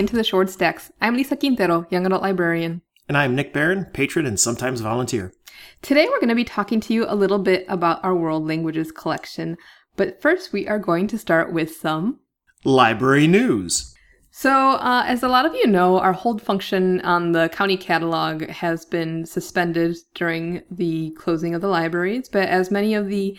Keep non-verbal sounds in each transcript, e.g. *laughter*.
into the Shorewood Stacks. I'm Lisa Quintero, young adult librarian. And I'm Nick Barron, patron and sometimes volunteer. Today we're going to be talking to you a little bit about our world languages collection. But first, we are going to start with some library news. So, uh, as a lot of you know, our hold function on the county catalog has been suspended during the closing of the libraries. But as many of the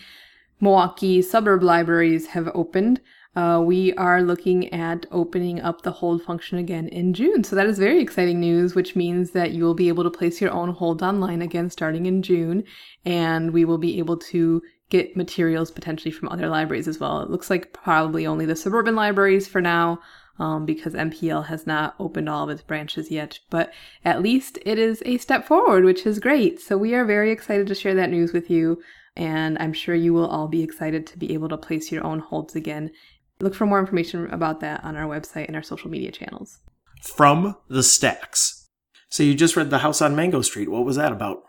Milwaukee suburb libraries have opened, uh, we are looking at opening up the hold function again in June. So that is very exciting news, which means that you will be able to place your own hold online again starting in June. And we will be able to get materials potentially from other libraries as well. It looks like probably only the suburban libraries for now. Um, because MPL has not opened all of its branches yet, but at least it is a step forward, which is great. So we are very excited to share that news with you, and I'm sure you will all be excited to be able to place your own holds again Look for more information about that on our website and our social media channels. From the Stacks. So you just read The House on Mango Street. What was that about?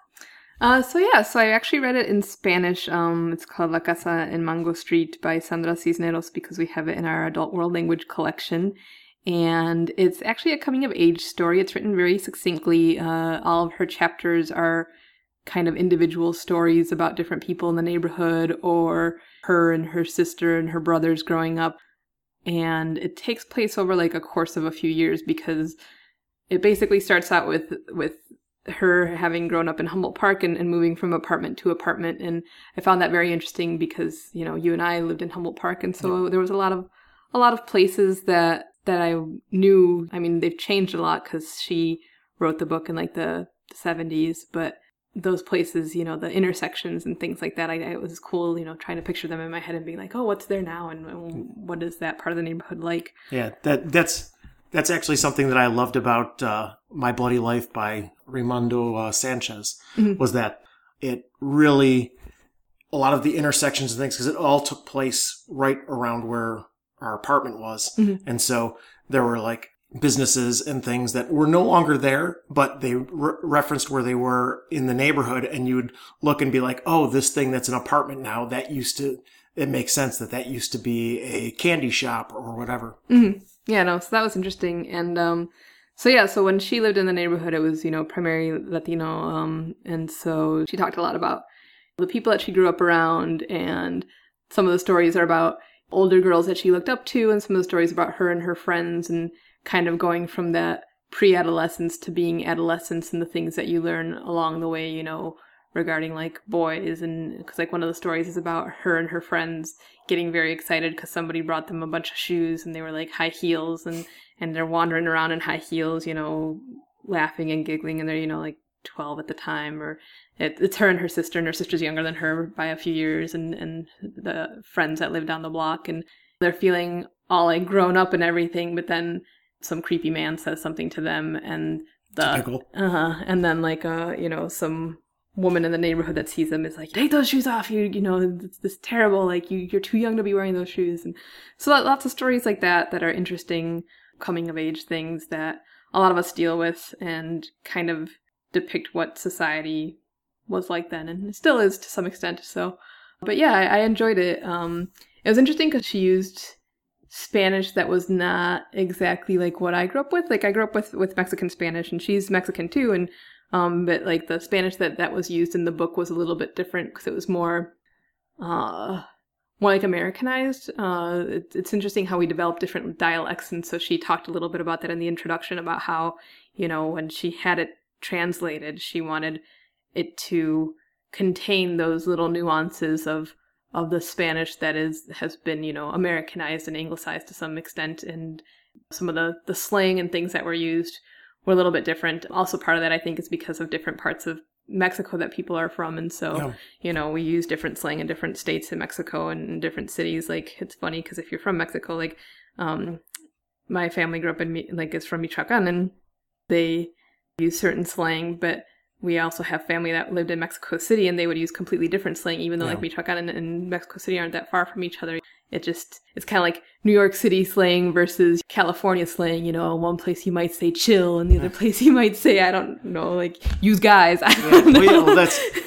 Uh, so yeah, so I actually read it in Spanish. Um, it's called La Casa en Mango Street by Sandra Cisneros because we have it in our adult world language collection. And it's actually a coming of age story. It's written very succinctly. Uh, all of her chapters are kind of individual stories about different people in the neighborhood or her and her sister and her brothers growing up. And it takes place over like a course of a few years because it basically starts out with with her having grown up in Humboldt Park and, and moving from apartment to apartment. And I found that very interesting because, you know, you and I lived in Humboldt Park and so yeah. there was a lot of a lot of places that that I knew. I mean, they've changed a lot because she wrote the book in like the 70s, but those places, you know, the intersections and things like that. I, it was cool, you know, trying to picture them in my head and being like, oh, what's there now, and, and what is that part of the neighborhood like? Yeah, that that's that's actually something that I loved about uh, My Bloody Life by Reymundo uh, Sanchez mm-hmm. was that it really a lot of the intersections and things because it all took place right around where our apartment was, mm-hmm. and so there were like businesses and things that were no longer there, but they re- referenced where they were in the neighborhood. And you would look and be like, oh, this thing that's an apartment now, that used to, it makes sense that that used to be a candy shop or whatever. Mm-hmm. Yeah, no, so that was interesting. And, um, so yeah, so when she lived in the neighborhood, it was, you know, primarily Latino. Um, and so she talked a lot about the people that she grew up around and some of the stories are about older girls that she looked up to and some of the stories about her and her friends and kind of going from that pre-adolescence to being adolescence and the things that you learn along the way, you know, regarding like boys and because like one of the stories is about her and her friends getting very excited because somebody brought them a bunch of shoes and they were like high heels and and they're wandering around in high heels, you know, laughing and giggling and they're you know like 12 at the time or it, it's her and her sister and her sister's younger than her by a few years and and the friends that live down the block and they're feeling all like grown up and everything but then some creepy man says something to them and the uh-huh. And then like uh you know some woman in the neighborhood that sees them is like take those shoes off you you know it's this terrible like you you're too young to be wearing those shoes. And so lots of stories like that that are interesting coming of age things that a lot of us deal with and kind of depict what society was like then and still is to some extent so. But yeah i, I enjoyed it. Um it was interesting because she used Spanish that was not exactly like what I grew up with. Like I grew up with with Mexican Spanish, and she's Mexican too, and um, but like the Spanish that that was used in the book was a little bit different because it was more, uh, more like Americanized. Uh, it, it's interesting how we develop different dialects, and so she talked a little bit about that in the introduction about how you know when she had it translated, she wanted it to contain those little nuances of of the Spanish that is has been you know Americanized and anglicized to some extent, and some of the the slang and things that were used were a little bit different. Also, part of that I think is because of different parts of Mexico that people are from, and so yeah. you know we use different slang in different states in Mexico and in different cities. Like it's funny because if you're from Mexico, like um, my family grew up in like is from Michoacan, and they use certain slang, but we also have family that lived in Mexico City and they would use completely different slang, even though yeah. like Michoacan and, and Mexico City aren't that far from each other. It just, it's kind of like New York City slang versus California slang. You know, one place you might say chill and the other place *laughs* you might say, I don't know, like use guys. *laughs* I yeah. Well, yeah, well, that's, *laughs*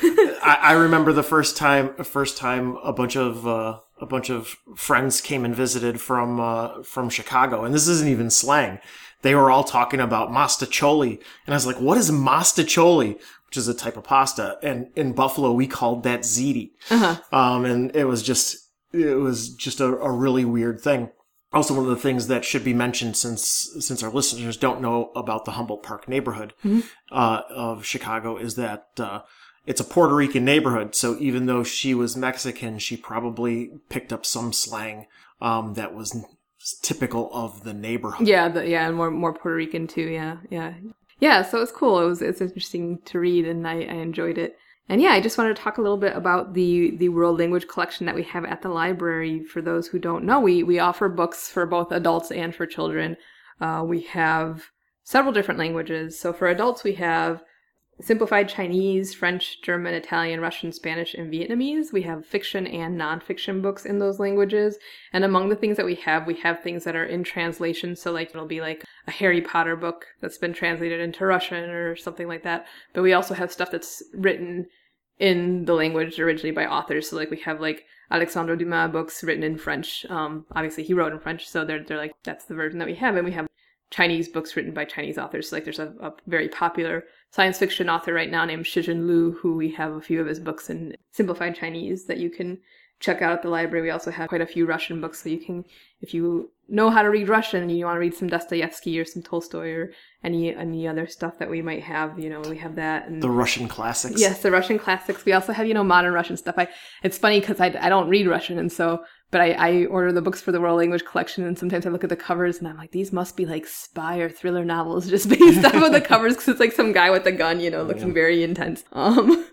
I, I, remember the first time, first time a bunch of, uh, a bunch of friends came and visited from uh, from Chicago, and this isn't even slang. They were all talking about mostaccioli, and I was like, "What is mostaccioli?" Which is a type of pasta, and in Buffalo we called that ziti, Uh-huh. um, and it was just it was just a, a really weird thing. Also, one of the things that should be mentioned, since since our listeners don't know about the Humboldt Park neighborhood uh, of Chicago, is that uh, it's a Puerto Rican neighborhood. So even though she was Mexican, she probably picked up some slang um, that was typical of the neighborhood. Yeah, the, yeah, and more more Puerto Rican too. Yeah, yeah, yeah. So it's cool. It was it's interesting to read, and I, I enjoyed it. And yeah, I just wanted to talk a little bit about the the world language collection that we have at the library. For those who don't know, we we offer books for both adults and for children. Uh, we have several different languages. So for adults, we have simplified Chinese, French, German, Italian, Russian, Spanish, and Vietnamese. We have fiction and nonfiction books in those languages. And among the things that we have, we have things that are in translation. So like it'll be like a Harry Potter book that's been translated into Russian or something like that. But we also have stuff that's written in the language originally by authors. So like we have like Alexandre Dumas books written in French. Um, obviously he wrote in French, so they're they're like that's the version that we have, and we have Chinese books written by Chinese authors. So like there's a, a very popular science fiction author right now named Cixin Liu, who we have a few of his books in simplified Chinese that you can check out at the library. We also have quite a few Russian books, so you can, if you know how to read Russian and you want to read some Dostoevsky or some Tolstoy or any any other stuff that we might have, you know, we have that. And The Russian classics. Yes, the Russian classics. We also have, you know, modern Russian stuff. I it's funny because I, I don't read Russian, and so but I, I order the books for the world language collection, and sometimes I look at the covers and I'm like, these must be like spy or thriller novels *laughs* just based off of the *laughs* covers because it's like some guy with a gun, you know, looking very intense. *laughs* Um,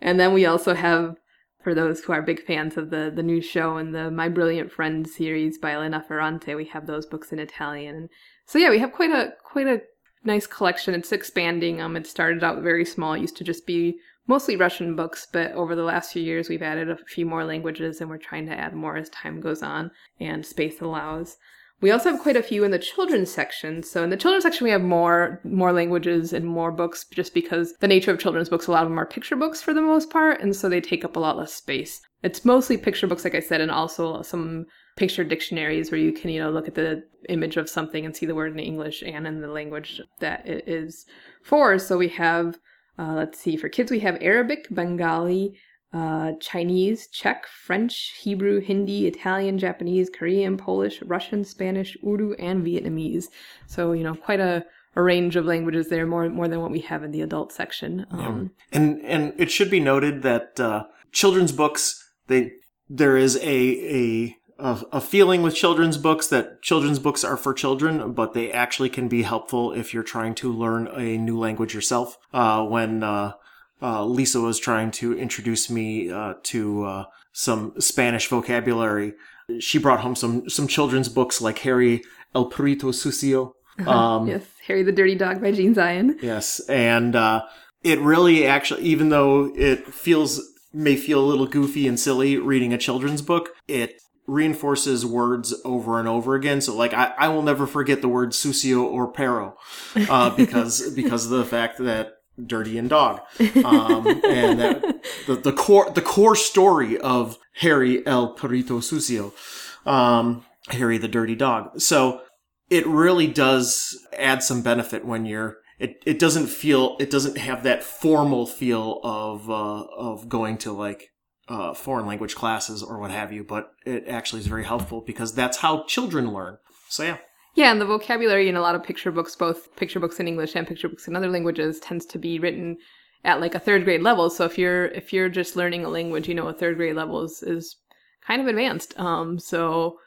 and then we also have. For those who are big fans of the, the new show and the My Brilliant Friend series by Elena Ferrante, we have those books in Italian. And so yeah, we have quite a quite a nice collection. It's expanding. Um, it started out very small. It used to just be mostly Russian books, but over the last few years, we've added a few more languages, and we're trying to add more as time goes on and space allows. We also have quite a few in the children's section. So in the children's section, we have more more languages and more books, just because the nature of children's books, a lot of them are picture books for the most part, and so they take up a lot less space. It's mostly picture books, like I said, and also some picture dictionaries where you can, you know, look at the image of something and see the word in English and in the language that it is for. So we have, uh, let's see, for kids we have Arabic, Bengali, uh, Chinese, Czech, French, Hebrew, Hindi, Italian, Japanese, Korean, Polish, Russian, Spanish, Urdu, and Vietnamese. So you know, quite a, a range of languages there, more more than what we have in the adult section. Um, And and it should be noted that uh, children's books they there is a a a a feeling with children's books that children's books are for children, but they actually can be helpful if you're trying to learn a new language yourself. Uh, when uh, uh, Lisa was trying to introduce me uh, to uh, some Spanish vocabulary, she brought home some some children's books like Harry El Perrito Sucio. *laughs* Um, yes, Harry the Dirty Dog by Gene Zion. Yes, and uh, it really actually, even though it feels may feel a little goofy and silly reading a children's book, it reinforces words over and over again. So, like, I, I will never forget the word sucio or pero uh, *laughs* because because of the fact that dirty and dog, um, *laughs* and that the, the core the core story of Harry El Perrito Sucio, um, Harry the dirty dog. So it really does add some benefit when you're it, it doesn't feel it doesn't have that formal feel of uh, of going to like uh, foreign language classes or what have you but it actually is very helpful because that's how children learn so yeah Yeah, and the vocabulary in a lot of picture books, both picture books in English and picture books in other languages, tends to be written at like a third grade level. So if you're if you're just learning a language, you know, a third grade level is, is kind of advanced. Um, so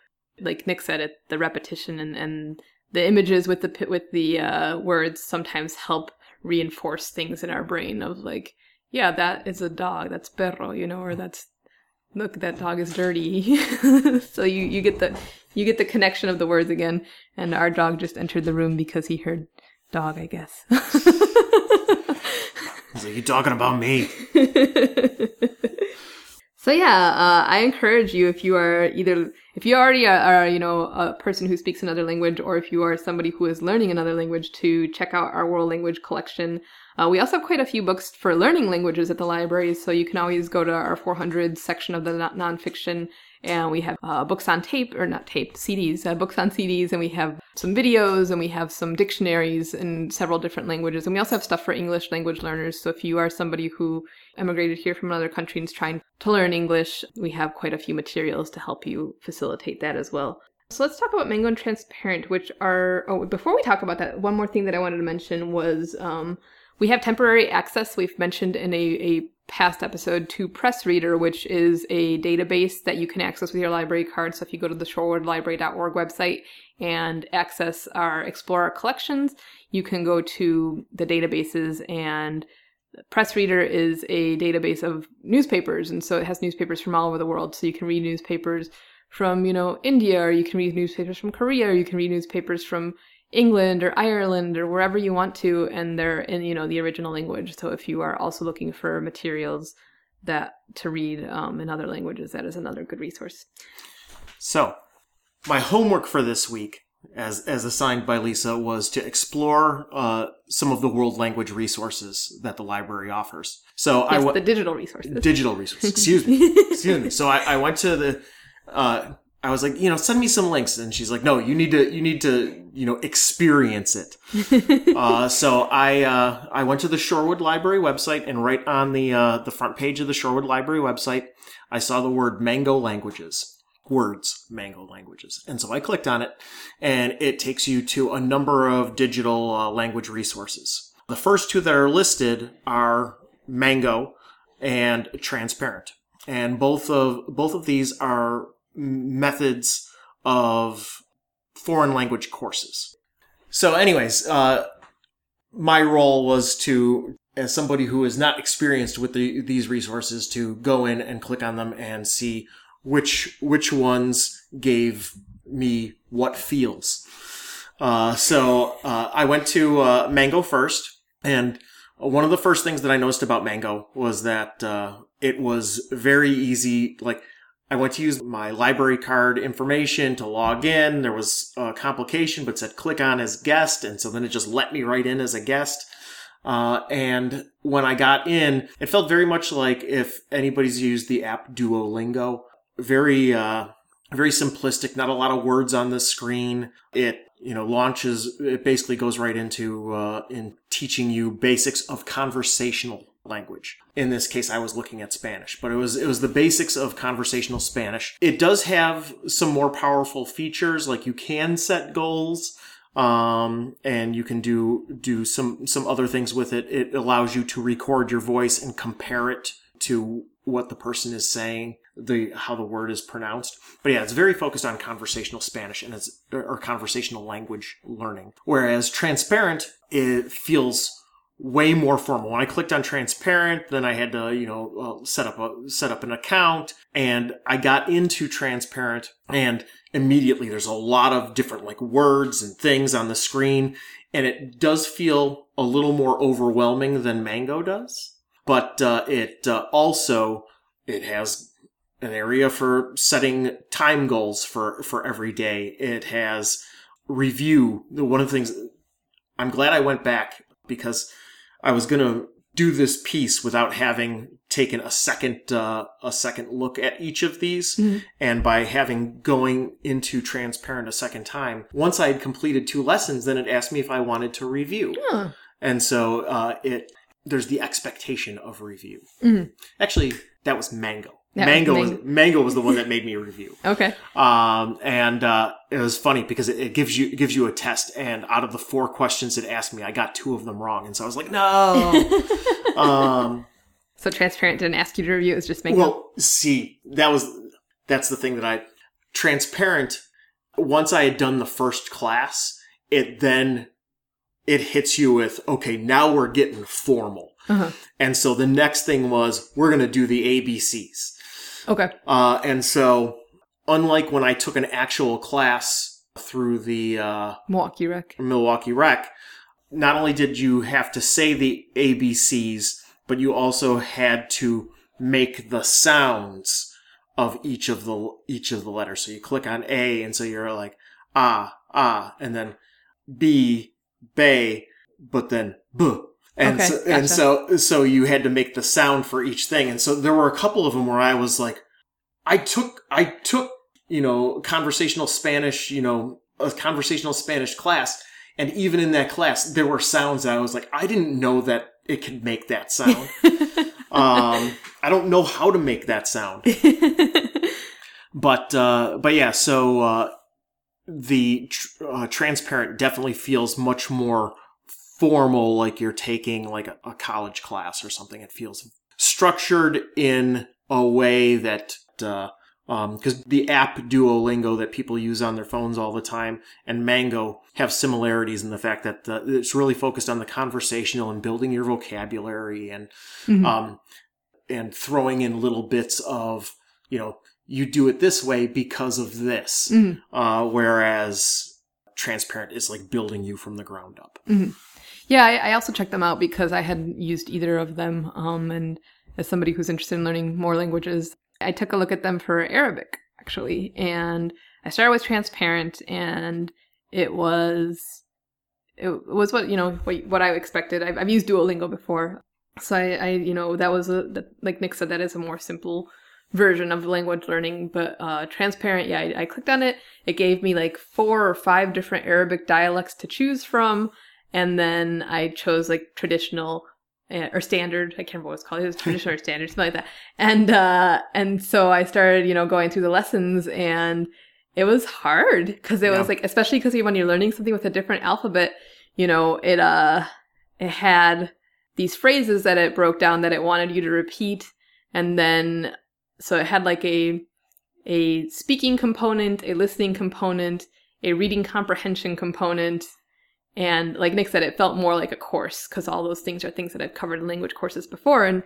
like Nick said, it the repetition and, and the images with the with the uh, words sometimes help reinforce things in our brain of like, yeah, that is a dog, that's perro, you know, or that's look that dog is dirty. *laughs* so you you get the you get the connection of the words again, and our dog just entered the room because he heard dog, I guess. *laughs* He's like, you talking about me *laughs* So yeah, uh, I encourage you if you are either if you already are, are you know a person who speaks another language, or if you are somebody who is learning another language, to check out our world language collection. Uh, we also have quite a few books for learning languages at the library, so you can always go to our 400 section of the nonfiction and we have uh, books on tape or not tape CDs, uh, books on CDs, and we have some videos and we have some dictionaries in several different languages, and we also have stuff for English language learners. So if you are somebody who emigrated here from another country and is trying to learn English, we have quite a few materials to help you facilitate that as well. So let's talk about Mango and Transparent, which are. Oh, before we talk about that, one more thing that I wanted to mention was um, we have temporary access. We've mentioned in a, a past episode to PressReader, which is a database that you can access with your library card. So if you go to the shorewoodlibrary.org website and access our Explorer collections, you can go to the databases and PressReader is a database of newspapers. And so it has newspapers from all over the world. So you can read newspapers from, you know, India, or you can read newspapers from Korea, or you can read newspapers from England or Ireland or wherever you want to, and they're in, you know, the original language. So if you are also looking for materials that to read um, in other languages, that is another good resource. So, my homework for this week, as as assigned by Lisa, was to explore uh, some of the world language resources that the library offers. So Yes, I went the digital resources. digital resources. Excuse me. *laughs* Excuse me. So I, I went to the. Uh, I was like, you know, send me some links, and she's like, no, you need to, you need to, you know, experience it. *laughs* uh, so I, uh, I went to the Shorewood Library website, and right on the uh, the front page of the Shorewood Library website, I saw the word Mango languages, words Mango languages, and so I clicked on it, and it takes you to a number of digital uh, language resources. The first two that are listed are Mango and Transparent, and both of both of these are methods of foreign language courses. So, anyways, uh, my role was to, as somebody who is not experienced with the, these resources, to go in and click on them and see which which ones gave me what feels. Uh, so uh, I went to uh, Mango first, and one of the first things that I noticed about Mango was that uh, it was very easy. Like I went to use my library card information to log in. There was a complication, but said click on as guest. And so then it just let me right in as a guest. Uh, and when I got in, it felt very much like if anybody's used the app Duolingo. Very, uh, very simplistic, not a lot of words on the screen. It, you know, launches, it basically goes right into, uh, in teaching you basics of conversational language. In this case, I was looking at Spanish, but it was, it was the basics of conversational Spanish. It does have some more powerful features, like you can set goals. Um, and you can do, do some, some other things with it. It allows you to record your voice and compare it to what the person is saying, the, how the word is pronounced. But yeah, it's very focused on conversational Spanish and it's, or conversational language learning. Whereas transparent, it feels way more formal. When I clicked on transparent, then I had to, you know, uh, set up a, set up an account and I got into transparent and immediately there's a lot of different like words and things on the screen and it does feel a little more overwhelming than Mango does. But, uh, it, uh, also, it has an area for setting time goals for, for every day. It has review. One of the things I'm glad I went back because I was going to do this piece without having taken a second uh, a second look at each of these Mm-hmm. and by having going into transparent a second time once i had completed two lessons then it asked me if i wanted to review Huh. and so uh, it there's the expectation of review Mhm. actually that was mango That was mango was, Mango. mango was the one that made me review *laughs* Okay. um, and uh, it was funny because it, it gives you it gives you a test, and out of the four questions it asked me, I got two of them wrong, and so I was like, no. *laughs* um, So transparent didn't ask you to review. It was just Mango. well, see, that was that's the thing that I transparent. Once I had done the first class, it then it hits you with okay, now we're getting formal, Uh-huh. and so the next thing was we're gonna do the ABCs. Okay. Uh, and so, unlike when I took an actual class through the uh, Milwaukee Rec. Milwaukee Rec, not only did you have to say the ABCs, but you also had to make the sounds of each of the each of the letters. So you click on A, and so you're like ah ah, and then B, bay, but then b. And Okay, so, and so so you had to make the sound for each thing. And so there were a couple of them where I was like, I took I took you know conversational Spanish, you know, a conversational Spanish class, and even in that class, there were sounds that I was like, I didn't know that it could make that sound. *laughs* um, I don't know how to make that sound. *laughs* but uh, but yeah, so uh, the tr- uh, transparent definitely feels much more formal, like you're taking like a, a college class or something. It feels structured in a way that uh, because um, the app Duolingo that people use on their phones all the time and Mango have similarities in the fact that uh, it's really focused on the conversational and building your vocabulary and mm-hmm. um, and throwing in little bits of you know you do it this way because of this, mm-hmm. uh, whereas transparent is like building you from the ground up. Mm-hmm. Yeah, I, I, also checked them out because I hadn't used either of them, um, and as somebody who's interested in learning more languages, I took a look at them for Arabic actually, and I started with transparent, and it was it was what you know what, what I expected. I've, I've used Duolingo before, so I, I you know that was a that, like Nick said that is a more simple version of language learning. But uh, transparent, yeah, I, I clicked on it. It gave me like four or five different Arabic dialects to choose from, and then I chose like traditional Eh, or standard. I can't remember what it's called. It was traditional or standard, something like that. And uh, and so I started, you know, going through the lessons, and it was hard because it yeah. was like, especially because when you're learning something with a different alphabet, you know, it uh, it had these phrases that it broke down that it wanted you to repeat, and then so it had like a a speaking component, a listening component, a reading comprehension component, and like Nick said, it felt more like a course because all those things are things that I've covered in language courses before. And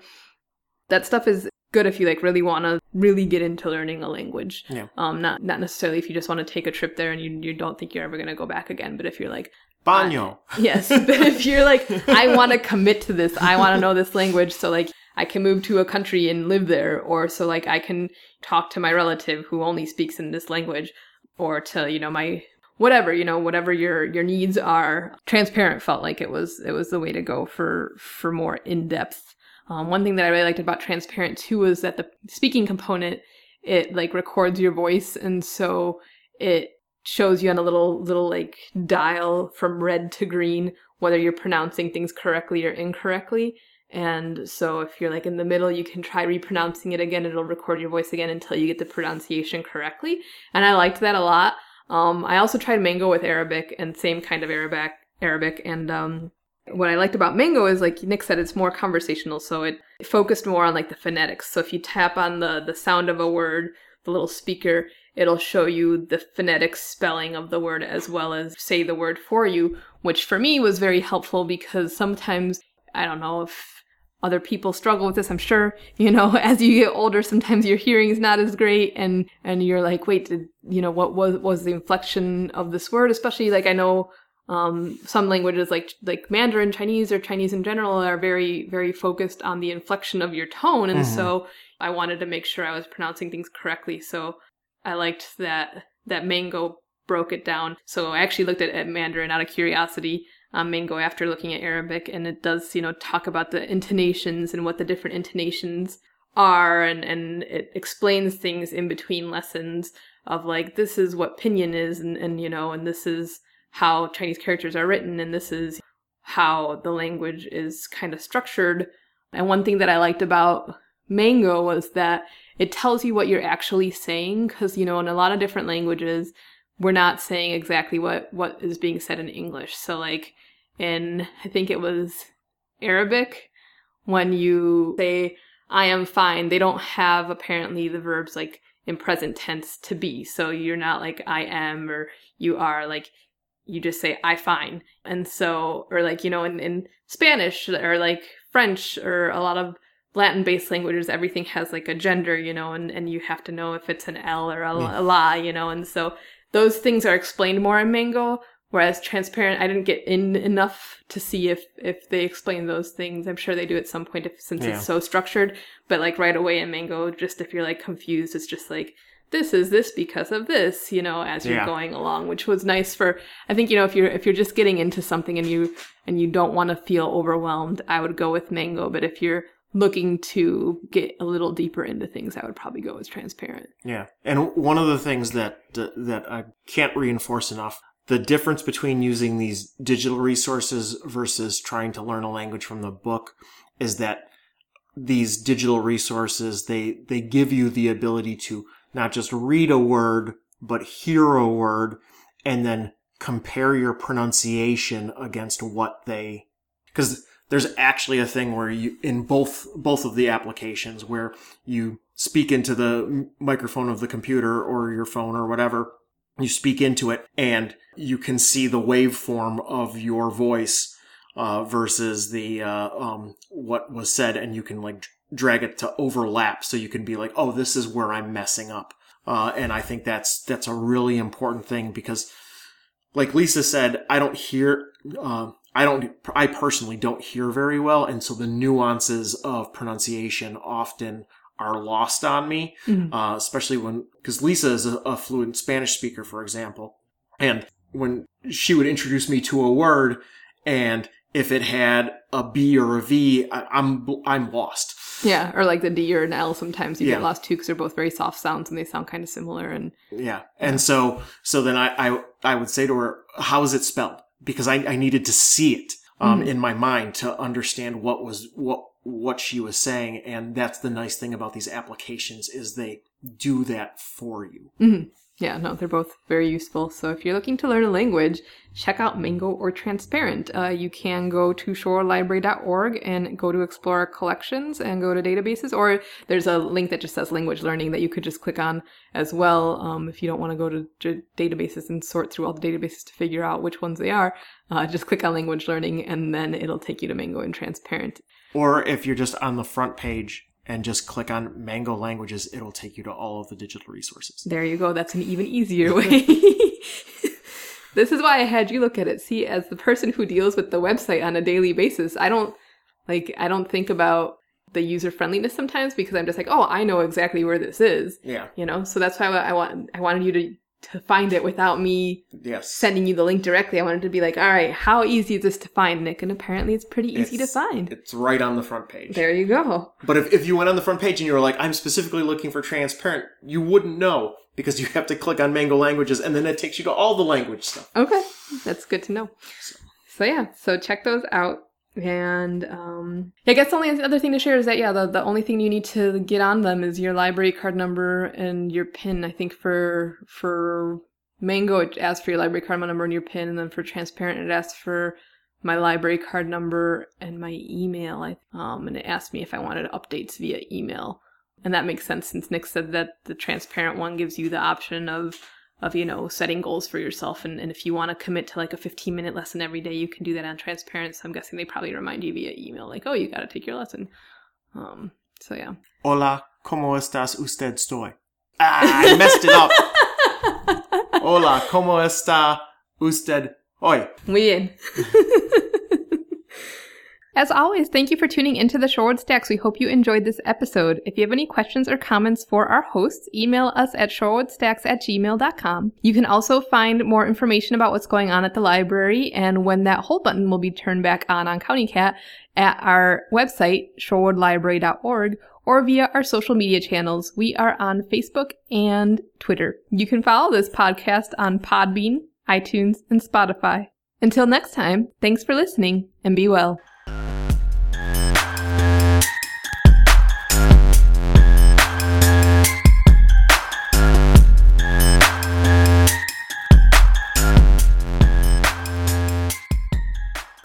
that stuff is good if you like really want to really get into learning a language. Yeah. Um, not not necessarily if you just want to take a trip there and you you don't think you're ever going to go back again. But if you're like Baño. Uh, yes, *laughs* but if you're like, I want to commit to this, I want to know this language, so like I can move to a country and live there, or so like I can talk to my relative who only speaks in this language, or to you know my whatever you know whatever your your needs are. Transparent felt like it was it was the way to go for for more in-depth. Um, one thing that i really liked about transparent too was that the speaking component it like records your voice and so it shows you on a little little like dial from red to green whether you're pronouncing things correctly or incorrectly. And so if you're like in the middle you can try repronouncing it again. It'll record your voice again until you get the pronunciation correctly. And i liked that a lot um, I also tried Mango with Arabic and same kind of Arabic, Arabic, and um, what I liked about Mango is like Nick said, it's more conversational, so it focused more on like the phonetics. So if you tap on the the sound of a word, the little speaker, it'll show you the phonetic spelling of the word as well as say the word for you, which for me was very helpful because sometimes I don't know if other people struggle with this i'm sure you know *laughs* as you get older sometimes your hearing is not as great and and you're like wait did you know what was was the inflection of this word? Especially like i know um, some languages like like mandarin chinese or chinese in general are very very focused on the inflection of your tone. And mm-hmm. so i wanted to make sure i was pronouncing things correctly. So i liked that that mango broke it down. So i actually looked at, at mandarin out of curiosity um, Mango after looking at Arabic, and it does, you know, talk about the intonations and what the different intonations are, and, and it explains things in between lessons of like, this is what pinyin is, and, and, you know, and this is how Chinese characters are written, and this is how the language is kind of structured. And one thing that I liked about Mango was that it tells you what you're actually saying, because, you know, in a lot of different languages, we're not saying exactly what what is being said in English. So like in I think it was Arabic when you say I am fine, they don't have apparently the verbs like in present tense to be. So you're not like I am or you are like you just say I fine. And so or like, you know, in, in Spanish or like French or a lot of Latin based languages, everything has like a gender, you know, and, and you have to know if it's an L or a, hmm. a la, you know, and so those things are explained more in Mango, whereas Transparent, I didn't get in enough to see if if they explain those things. I'm sure they do at some point if, since yeah. it's so structured. But like right away in Mango, just if you're like confused, it's just like this is this because of this, you know, as you're yeah. going along, which was nice for I think, you know, if you're if you're just getting into something and you and you don't want to feel overwhelmed, I would go with Mango. But if you're looking to get a little deeper into things, I would probably go as transparent. Yeah. And one of the things that that I can't reinforce enough, the difference between using these digital resources versus trying to learn a language from the book is that these digital resources they they give you the ability to not just read a word but hear a word and then compare your pronunciation against what they because there's actually a thing where you in both both of the applications where you speak into the microphone of the computer or your phone or whatever you speak into it and you can see the waveform of your voice uh, versus the uh, um, what was said and you can like drag it to overlap so you can be like oh this is where i'm messing up uh, and i think that's that's a really important thing because like lisa said i don't hear uh, I don't, I personally don't hear very well. And so the nuances of pronunciation often are lost on me, mm-hmm. uh, especially when, because Lisa is a, a, fluent Spanish speaker, for example. And when she would introduce me to a word and if it had a B or a V, I, I'm, I'm lost. Yeah, or like the D or an L. Sometimes you yeah. get lost too because they're both very soft sounds and they sound kind of similar. And yeah, and so so then I, I I would say to her, "How is it spelled?" because I, I needed to see it um, mm. in my mind to understand what was what what she was saying and that's the nice thing about these applications is they do that for you mm-hmm. Yeah, no, they're both very useful. So if you're looking to learn a language, check out Mango or Transparent. Uh, you can go to shorewoodlibrary.org and go to explore collections and go to databases, or there's a link that just says language learning that you could just click on as well. Um, if you don't want to go to databases and sort through all the databases to figure out which ones they are, uh, just click on language learning and then it'll take you to Mango and Transparent. Or if you're just on the front page, and just click on Mango Languages, it'll take you to all of the digital resources. There you go. That's an even easier *laughs* way. *laughs* this is why I had you look at it. See, as the person who deals with the website on a daily basis, I don't like I don't think about the user friendliness sometimes because I'm just like, oh, I know exactly where this is. Yeah. You know, so that's why I want I wanted you to to find it without me yes. sending you the link directly. I wanted to be like, all right, how easy is this to find, Nick? And apparently it's pretty easy it's, to find. It's right on the front page. There you go. But if, if you went on the front page and you were like, I'm specifically looking for transparent, you wouldn't know because you have to click on Mango Languages and then it takes you to all the language stuff. Okay. That's good to know. So, so yeah, so check those out. And um, I guess the only other thing to share is that yeah, the, the only thing you need to get on them is your library card number and your PIN. I think for for Mango, it asks for your library card number and your PIN, and then for Transparent, it asks for my library card number and my email. I, um, and it asked me if I wanted updates via email, and that makes sense since Nick said that the Transparent one gives you the option of of you know setting goals for yourself, and, and if you want to commit to like a 15 minute lesson every day, you can do that on Transparent. So I'm guessing they probably remind you via email, like, oh, you got to take your lesson. Um, so yeah. Hola, cómo estás usted estoy? Ah, I messed it up. *laughs* Hola, ¿cómo está usted hoy? Muy bien. *laughs* As always, thank you for tuning into the Shorewood Stacks. We hope you enjoyed this episode. If you have any questions or comments for our hosts, email us at shorewoodstacks at gmail.com. You can also find more information about what's going on at the library and when that hold button will be turned back on on County Cat at our website, shorewoodlibrary.org, or via our social media channels. We are on Facebook and Twitter. You can follow this podcast on Podbean, iTunes, and Spotify. Until next time, thanks for listening and be well.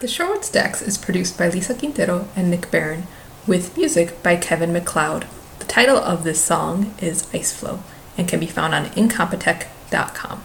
The Shorewood Stacks is produced by Lisa Quintero and Nick Barron with music by Kevin MacLeod. The title of this song is Ice Flow and can be found on incompetech.com.